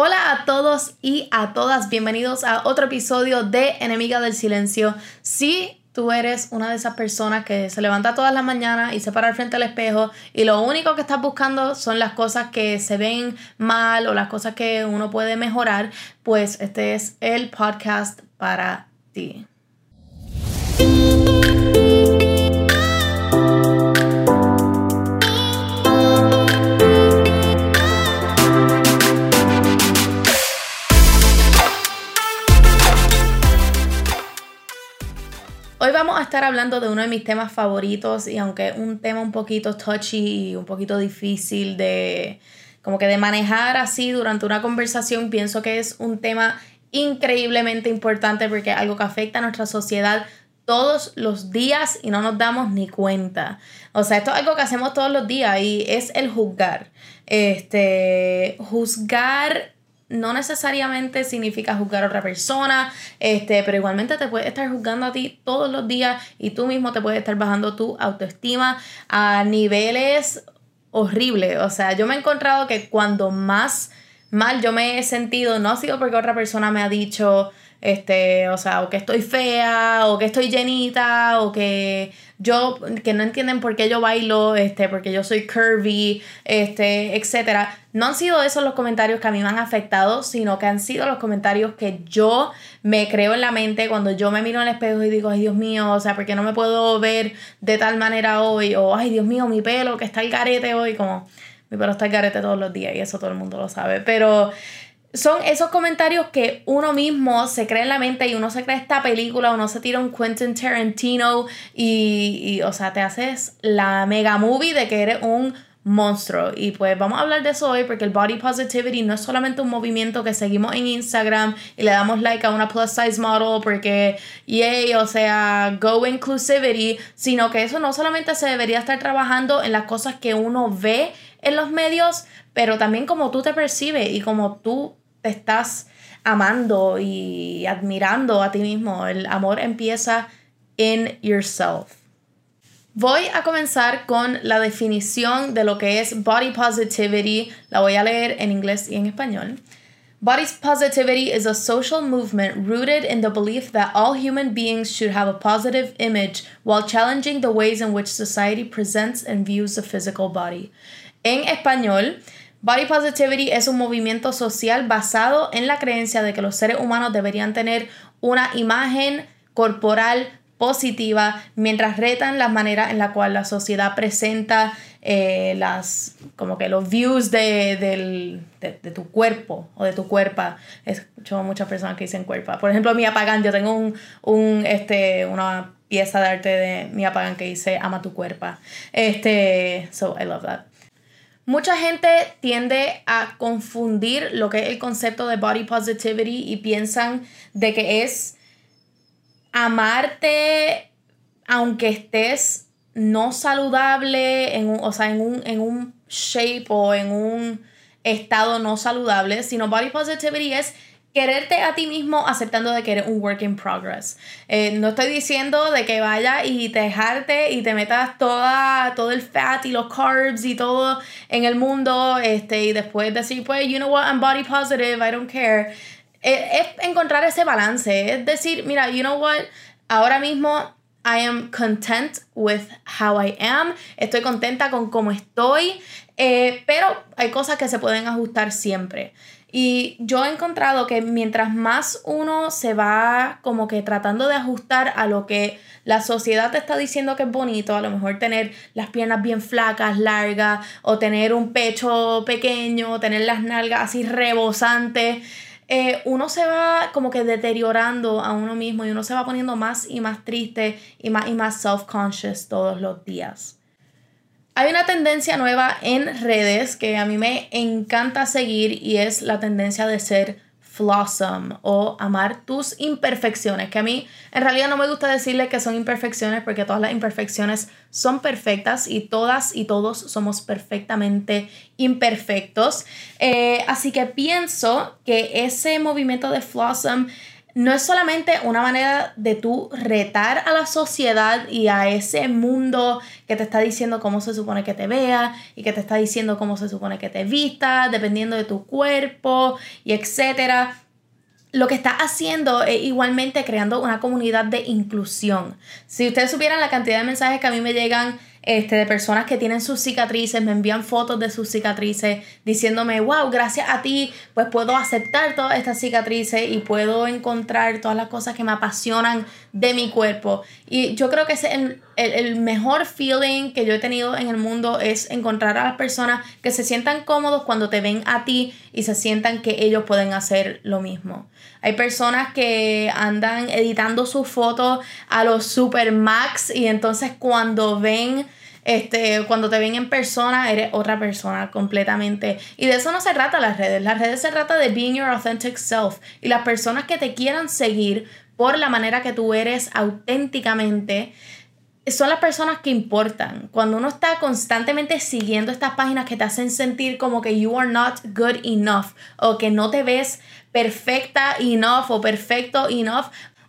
Hola a todos y a todas, bienvenidos a otro episodio de Enemiga del Silencio. Si tú eres una de esas personas que se levanta todas las mañanas y se para al frente del espejo y lo único que estás buscando son las cosas que se ven mal o las cosas que uno puede mejorar, pues este es el podcast para ti. Hoy vamos a estar hablando de uno de mis temas favoritos y aunque es un tema un poquito touchy y un poquito difícil de como que de manejar así durante una conversación, pienso que es un tema increíblemente importante porque es algo que afecta a nuestra sociedad todos los días y no nos damos ni cuenta. O sea, esto es algo que hacemos todos los días y es el juzgar. Este, juzgar no necesariamente significa juzgar a otra persona, este, pero igualmente te puedes estar juzgando a ti todos los días y tú mismo te puedes estar bajando tu autoestima a niveles horribles. O sea, yo me he encontrado que cuando más mal yo me he sentido, no ha sido porque otra persona me ha dicho, este, o sea, o que estoy fea, o que estoy llenita, o que yo, que no entienden por qué yo bailo, este, porque yo soy curvy, este, etcétera. No han sido esos los comentarios que a mí me han afectado, sino que han sido los comentarios que yo me creo en la mente cuando yo me miro en el espejo y digo, ay Dios mío, o sea, porque no me puedo ver de tal manera hoy, o ay Dios mío, mi pelo, que está el garete hoy, como mi pelo está el garete todos los días y eso todo el mundo lo sabe, pero son esos comentarios que uno mismo se cree en la mente y uno se cree esta película, uno se tira un Quentin Tarantino y, y, o sea, te haces la mega movie de que eres un monstruo. Y pues vamos a hablar de eso hoy porque el body positivity no es solamente un movimiento que seguimos en Instagram y le damos like a una plus size model porque, yay, o sea, go inclusivity, sino que eso no solamente se debería estar trabajando en las cosas que uno ve en los medios, pero también como tú te percibes y como tú te estás amando y admirando a ti mismo. El amor empieza in yourself. Voy a comenzar con la definición de lo que es body positivity. La voy a leer en inglés y en español. Body positivity is a social movement rooted in the belief that all human beings should have a positive image while challenging the ways in which society presents and views the physical body. En español, Body Positivity es un movimiento social basado en la creencia de que los seres humanos deberían tener una imagen corporal positiva mientras retan la manera en la cual la sociedad presenta eh, las como que los views de, tu cuerpo o de tu cuerpa. Escucho muchas personas que dicen cuerpa. Por ejemplo Mia Pagan yo tengo un, un este una pieza de arte de Mia Pagan que dice ama tu cuerpa este so I love that Mucha gente tiende a confundir lo que es el concepto de body positivity y piensan de que es amarte aunque estés no saludable, en un, o sea, en un, en un shape o en un estado no saludable, sino body positivity es quererte a ti mismo aceptando de que eres un work in progress. Eh, no estoy diciendo de que vaya y te dejarte y te metas toda, todo el fat y los carbs y todo en el mundo este, y después decir, pues, you know what, I'm body positive, I don't care. Eh, es encontrar ese balance, es decir, mira, you know what, ahora mismo I am content with how I am, estoy contenta con cómo estoy, eh, pero hay cosas que se pueden ajustar siempre. Y yo he encontrado que mientras más uno se va como que tratando de ajustar a lo que la sociedad te está diciendo que es bonito, a lo mejor tener las piernas bien flacas, largas, o tener un pecho pequeño, o tener las nalgas así rebosantes, eh, uno se va como que deteriorando a uno mismo y uno se va poniendo más y más triste y más y más self-conscious todos los días. Hay una tendencia nueva en redes que a mí me encanta seguir y es la tendencia de ser flossom o amar tus imperfecciones, que a mí en realidad no me gusta decirle que son imperfecciones porque todas las imperfecciones son perfectas y todas y todos somos perfectamente imperfectos. Eh, así que pienso que ese movimiento de flossom no es solamente una manera de tú retar a la sociedad y a ese mundo que te está diciendo cómo se supone que te vea y que te está diciendo cómo se supone que te vista, dependiendo de tu cuerpo y etcétera lo que está haciendo es igualmente creando una comunidad de inclusión. Si ustedes supieran la cantidad de mensajes que a mí me llegan este, de personas que tienen sus cicatrices, me envían fotos de sus cicatrices diciéndome, wow, gracias a ti, pues puedo aceptar todas estas cicatrices y puedo encontrar todas las cosas que me apasionan de mi cuerpo. Y yo creo que ese el, el, mejor feeling que yo he tenido en el mundo es encontrar a las personas que se sientan cómodos cuando te ven a ti y se sientan que ellos pueden hacer lo mismo. Hay personas que andan editando sus fotos a los super max y entonces cuando ven este, cuando te ven en persona, eres otra persona completamente. Y de eso no se trata las redes. Las redes se trata de being your authentic self. Y las personas que te quieran seguir por la manera que tú eres auténticamente, son las personas que importan. Cuando uno está constantemente siguiendo estas páginas que te hacen sentir como que you are not good enough o que no te ves perfecta enough o perfecto enough,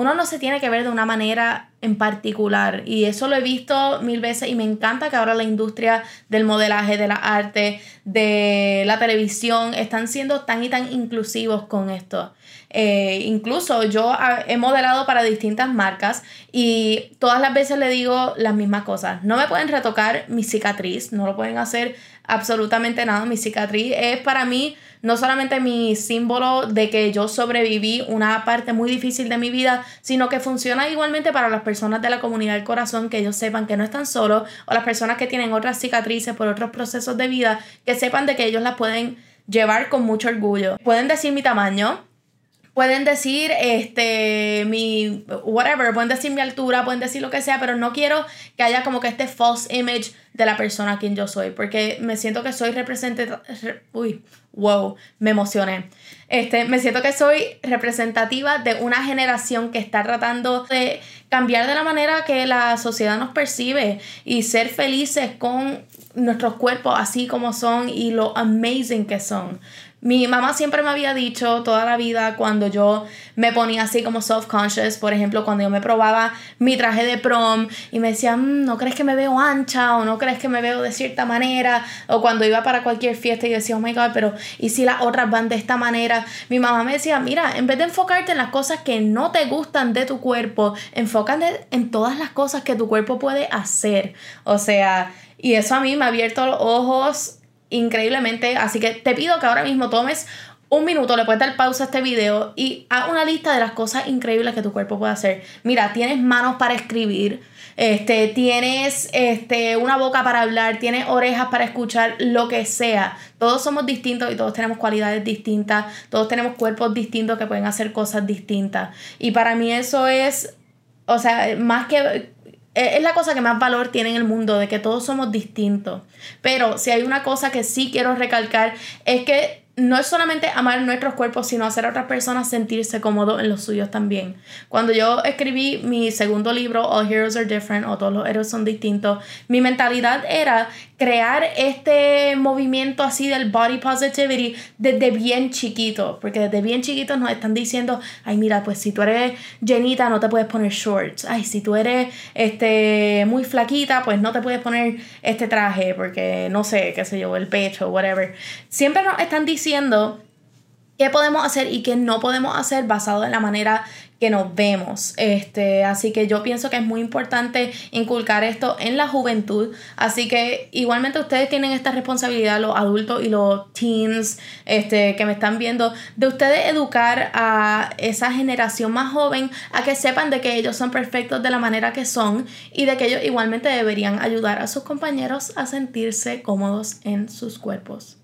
uno no se tiene que ver de una manera en particular. Y eso lo he visto mil veces y me encanta que ahora la industria del modelaje, de la arte, de la televisión están siendo tan y tan inclusivos con esto. Eh, incluso yo he modelado para distintas marcas y todas las veces le digo las mismas cosas. No me pueden retocar mi cicatriz, no lo pueden hacer absolutamente nada. Mi cicatriz es para mí no solamente mi símbolo de que yo sobreviví una parte muy difícil de mi vida, sino que funciona igualmente para las personas de la comunidad del corazón, que ellos sepan que no están solos, o las personas que tienen otras cicatrices por otros procesos de vida, que sepan de que ellos las pueden llevar con mucho orgullo. Pueden decir mi tamaño, pueden decir este mi whatever, pueden decir mi altura, pueden decir lo que sea, pero no quiero que haya como que este false image de la persona a quien yo soy, porque me siento que soy representativa, uy, wow, me emocioné. Este, me siento que soy representativa de una generación que está tratando de cambiar de la manera que la sociedad nos percibe y ser felices con nuestros cuerpos así como son y lo amazing que son. Mi mamá siempre me había dicho toda la vida cuando yo me ponía así como self-conscious, por ejemplo, cuando yo me probaba mi traje de prom y me decía, mm, no crees que me veo ancha o no crees que me veo de cierta manera, o cuando iba para cualquier fiesta y decía, oh my god, pero ¿y si las otras van de esta manera? Mi mamá me decía, mira, en vez de enfocarte en las cosas que no te gustan de tu cuerpo, enfócate en todas las cosas que tu cuerpo puede hacer. O sea, y eso a mí me ha abierto los ojos increíblemente. Así que te pido que ahora mismo tomes un minuto, le puedes dar pausa a este video y haz una lista de las cosas increíbles que tu cuerpo puede hacer. Mira, tienes manos para escribir, este, tienes este, una boca para hablar, tienes orejas para escuchar, lo que sea. Todos somos distintos y todos tenemos cualidades distintas, todos tenemos cuerpos distintos que pueden hacer cosas distintas. Y para mí eso es, o sea, más que es la cosa que más valor tiene en el mundo, de que todos somos distintos. Pero si hay una cosa que sí quiero recalcar, es que no es solamente amar nuestros cuerpos, sino hacer a otras personas sentirse cómodos en los suyos también. Cuando yo escribí mi segundo libro, All Heroes Are Different, o Todos los héroes son distintos, mi mentalidad era crear este movimiento así del body positivity desde bien chiquito, porque desde bien chiquitos nos están diciendo, ay mira, pues si tú eres llenita no te puedes poner shorts, ay si tú eres este muy flaquita, pues no te puedes poner este traje porque no sé, qué sé yo, el pecho, whatever. Siempre nos están diciendo qué podemos hacer y qué no podemos hacer basado en la manera que nos vemos. Este, así que yo pienso que es muy importante inculcar esto en la juventud. Así que igualmente ustedes tienen esta responsabilidad, los adultos y los teens este, que me están viendo, de ustedes educar a esa generación más joven a que sepan de que ellos son perfectos de la manera que son y de que ellos igualmente deberían ayudar a sus compañeros a sentirse cómodos en sus cuerpos.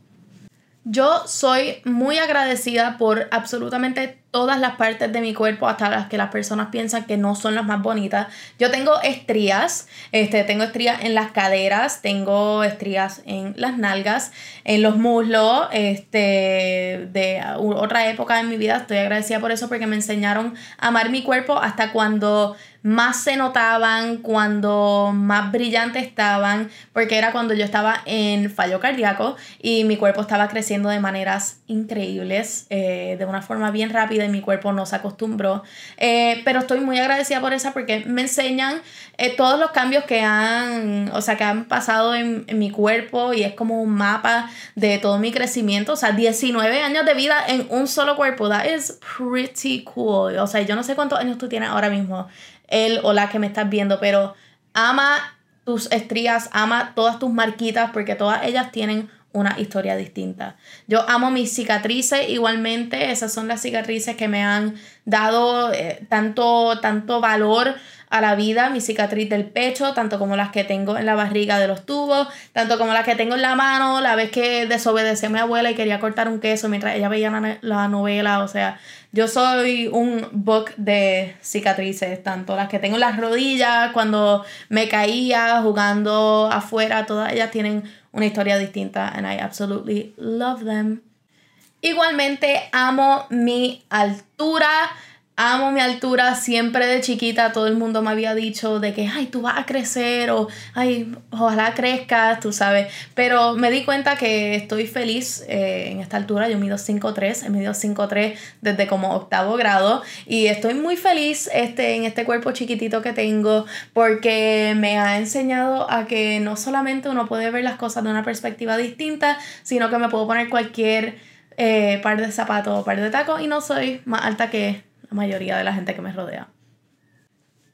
Yo soy muy agradecida por absolutamente todas las partes de mi cuerpo, hasta las que las personas piensan que no son las más bonitas. Yo tengo estrías, este, tengo estrías en las caderas, tengo estrías en las nalgas, en los muslos, este, de otra época de mi vida. Estoy agradecida por eso porque me enseñaron a amar mi cuerpo hasta cuando más se notaban, cuando más brillantes estaban, porque era cuando yo estaba en fallo cardíaco y mi cuerpo estaba creciendo de maneras increíbles, eh, de una forma bien rápida de mi cuerpo no se acostumbró. Eh, pero estoy muy agradecida por eso porque me enseñan eh, todos los cambios que han, o sea, que han pasado en, en, mi cuerpo y es como un mapa de todo mi crecimiento. O sea, 19 años de vida en un solo cuerpo. That is pretty cool. O sea, yo no sé cuántos años tú tienes ahora mismo, él o la que me estás viendo, pero ama tus estrías, ama todas tus marquitas porque todas ellas tienen una historia distinta. Yo amo mis cicatrices igualmente, esas son las cicatrices que me han dado eh, tanto, tanto valor a la vida, mi cicatriz del pecho, tanto como las que tengo en la barriga de los tubos, tanto como las que tengo en la mano, la vez que desobedecí a mi abuela y quería cortar un queso mientras ella veía la, la novela, o sea, yo soy un book de cicatrices, tanto las que tengo en las rodillas, cuando me caía jugando afuera, todas ellas tienen una historia distinta and I absolutely love them. Igualmente amo mi altura. Amo mi altura, siempre de chiquita todo el mundo me había dicho de que, ay, tú vas a crecer o, ay, ojalá crezcas, tú sabes. Pero me di cuenta que estoy feliz eh, en esta altura, yo mido 5'3, he medido 5'3 desde como octavo grado y estoy muy feliz este, en este cuerpo chiquitito que tengo porque me ha enseñado a que no solamente uno puede ver las cosas de una perspectiva distinta, sino que me puedo poner cualquier eh, par de zapatos o par de tacos y no soy más alta que mayoría de la gente que me rodea.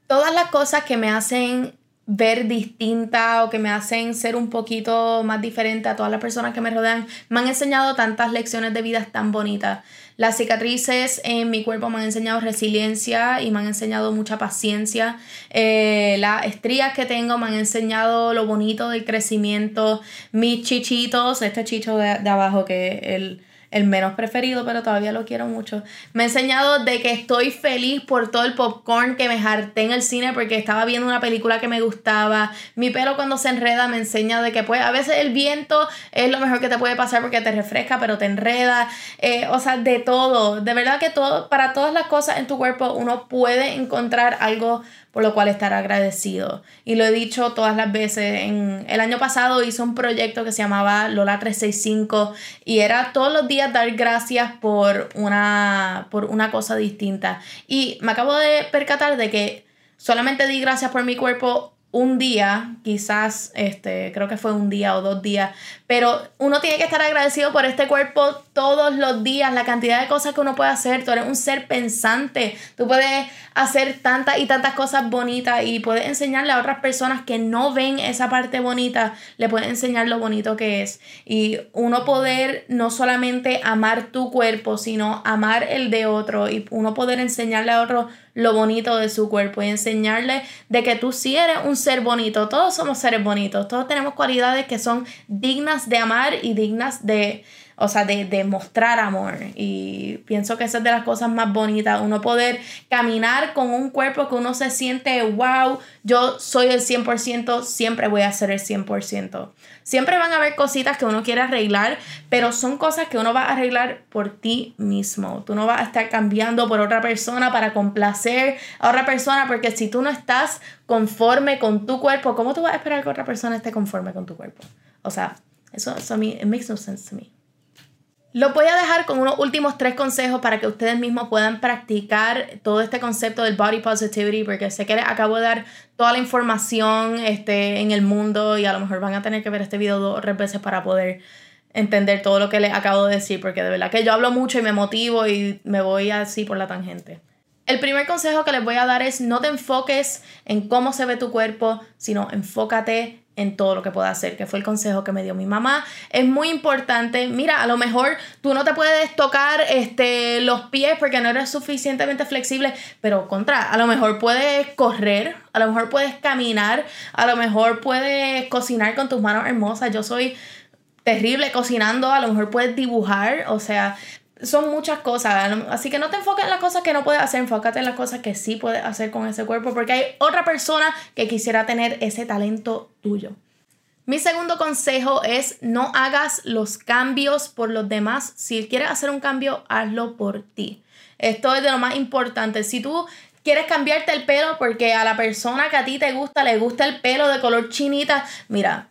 Todas las cosas que me hacen ver distinta o que me hacen ser un poquito más diferente a todas las personas que me rodean, me han enseñado tantas lecciones de vida tan bonitas. Las cicatrices en mi cuerpo me han enseñado resiliencia y me han enseñado mucha paciencia. Eh, las estrías que tengo me han enseñado lo bonito del crecimiento. Mis chichitos, este chicho de, de abajo que el el menos preferido, pero todavía lo quiero mucho. Me ha enseñado de que estoy feliz por todo el popcorn que me harté en el cine porque estaba viendo una película que me gustaba. Mi pelo cuando se enreda me enseña de que pues a veces el viento es lo mejor que te puede pasar porque te refresca, pero te enreda. Eh, o sea, de todo. De verdad que todo, para todas las cosas en tu cuerpo uno puede encontrar algo por lo cual estar agradecido. Y lo he dicho todas las veces. En, el año pasado hice un proyecto que se llamaba Lola 365 y era todos los días dar gracias por una, por una cosa distinta. Y me acabo de percatar de que solamente di gracias por mi cuerpo un día, quizás, este, creo que fue un día o dos días, pero uno tiene que estar agradecido por este cuerpo todos los días, la cantidad de cosas que uno puede hacer, tú eres un ser pensante, tú puedes hacer tantas y tantas cosas bonitas y puedes enseñarle a otras personas que no ven esa parte bonita, le puedes enseñar lo bonito que es. Y uno poder no solamente amar tu cuerpo, sino amar el de otro y uno poder enseñarle a otro lo bonito de su cuerpo y enseñarle de que tú sí eres un ser bonito. Todos somos seres bonitos, todos tenemos cualidades que son dignas de amar y dignas de, o sea, de, mostrar amor. Y pienso que esa es de las cosas más bonitas, uno poder caminar con un cuerpo que uno se siente, wow, yo soy el 100%, siempre voy a ser el 100%. Siempre van a haber cositas que uno quiere arreglar, pero son cosas que uno va a arreglar por ti mismo. Tú no vas a estar cambiando por otra persona para complacer a otra persona, porque si tú no estás conforme con tu cuerpo, ¿cómo tú vas a esperar que otra persona esté conforme con tu cuerpo? O sea, eso, eso a mí, it makes no sense to me. Lo voy a dejar con unos últimos tres consejos para que ustedes mismos puedan practicar todo este concepto del body positivity, porque sé que les acabo de dar toda la información este, en el mundo y a lo mejor van a tener que ver este video dos o tres veces para poder entender todo lo que les acabo de decir, porque de verdad que yo hablo mucho y me motivo y me voy así por la tangente. El primer consejo que les voy a dar es no te enfoques en cómo se ve tu cuerpo, sino enfócate en todo lo que pueda hacer, que fue el consejo que me dio mi mamá. Es muy importante, mira, a lo mejor tú no te puedes tocar este, los pies porque no eres suficientemente flexible, pero contra, a lo mejor puedes correr, a lo mejor puedes caminar, a lo mejor puedes cocinar con tus manos hermosas. Yo soy terrible cocinando, a lo mejor puedes dibujar, o sea, son muchas cosas. Así que no te enfoques en las cosas que no puedes hacer, enfócate en las cosas que sí puedes hacer con ese cuerpo, porque hay otra persona que quisiera tener ese talento tuyo. Mi segundo consejo es no hagas los cambios por los demás. Si quieres hacer un cambio, hazlo por ti. Esto es de lo más importante. Si tú quieres cambiarte el pelo porque a la persona que a ti te gusta le gusta el pelo de color chinita, mira,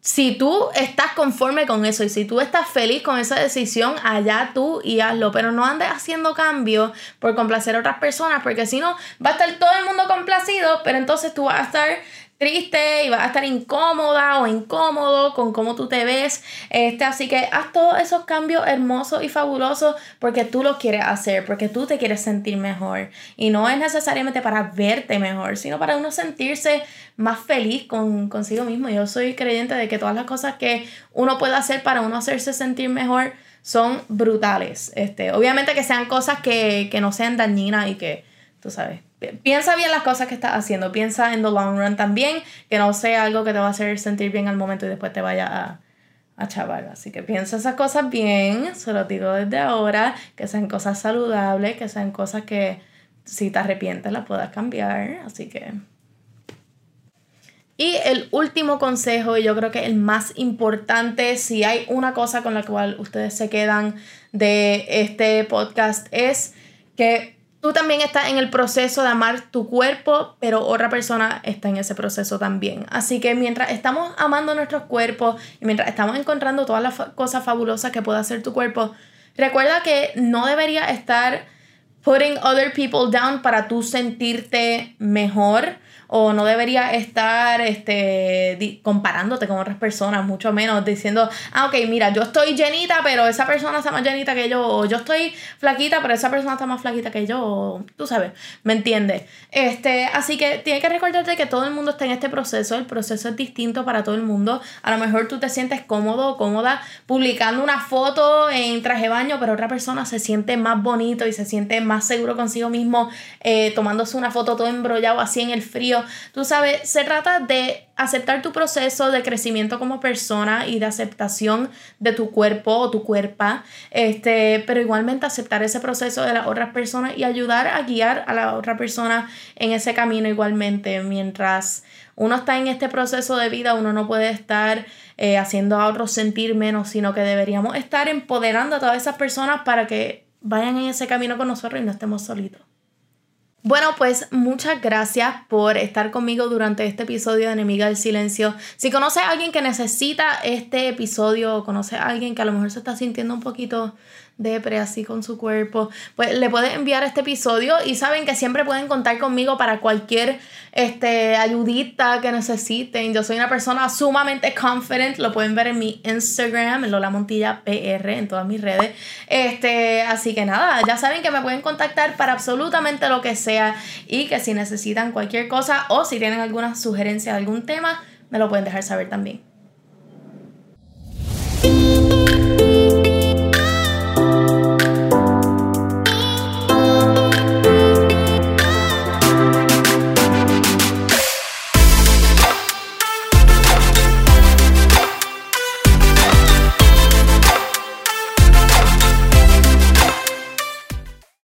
si tú estás conforme con eso y si tú estás feliz con esa decisión, allá tú y hazlo. Pero no andes haciendo cambios por complacer a otras personas, porque si no, va a estar todo el mundo complacido, pero entonces tú vas a estar triste y vas a estar incómoda o incómodo con cómo tú te ves. Este, así que haz todos esos cambios hermosos y fabulosos porque tú los quieres hacer, porque tú te quieres sentir mejor. Y no es necesariamente para verte mejor, sino para uno sentirse más feliz con consigo mismo. Yo soy creyente de que todas las cosas que uno puede hacer para uno hacerse sentir mejor son brutales. Este, obviamente que sean cosas que, que no sean dañinas y que, tú sabes, piensa bien las cosas que estás haciendo, piensa en the long run también, que no sea algo que te va a hacer sentir bien al momento y después te vaya a, a chaval. Así que piensa esas cosas bien, se lo digo desde ahora, que sean cosas saludables, que sean cosas que si te arrepientes las puedas cambiar, así que... Y el último consejo, y yo creo que el más importante, si hay una cosa con la cual ustedes se quedan de este podcast, es que tú también estás en el proceso de amar tu cuerpo, pero otra persona está en ese proceso también. Así que mientras estamos amando nuestros cuerpos y mientras estamos encontrando todas las cosas fabulosas que puede hacer tu cuerpo, recuerda que no debería estar putting other people down para tú sentirte mejor o no debería estar este, comparándote con otras personas, mucho menos diciendo, ah, ok, mira, yo estoy llenita, pero esa persona está más llenita que yo, o yo estoy flaquita, pero esa persona está más flaquita que yo, tú sabes, ¿me entiendes? Este, así que tienes que recordarte que todo el mundo está en este proceso, el proceso es distinto para todo el mundo, a lo mejor tú te sientes cómodo o cómoda publicando una foto en traje de baño, pero otra persona se siente más bonito y se siente más seguro consigo mismo eh, tomándose una foto todo embrollado así en el frío Tú sabes, se trata de aceptar tu proceso de crecimiento como persona y de aceptación de tu cuerpo o tu cuerpa, este, pero igualmente aceptar ese proceso de las otras personas y ayudar a guiar a la otra persona en ese camino igualmente. Mientras uno está en este proceso de vida, uno no puede estar eh, haciendo a otros sentir menos, sino que deberíamos estar empoderando a todas esas personas para que vayan en ese camino con nosotros y no estemos solitos. Bueno, pues muchas gracias por estar conmigo durante este episodio de Enemiga del Silencio. Si conoces a alguien que necesita este episodio o conoces a alguien que a lo mejor se está sintiendo un poquito depre así con su cuerpo, pues le puedes enviar este episodio y saben que siempre pueden contar conmigo para cualquier este, ayudita que necesiten. Yo soy una persona sumamente confident, lo pueden ver en mi Instagram, en Lola Montilla PR, en todas mis redes. Este, así que nada, ya saben que me pueden contactar para absolutamente lo que sea y que si necesitan cualquier cosa o si tienen alguna sugerencia de algún tema, me lo pueden dejar saber también.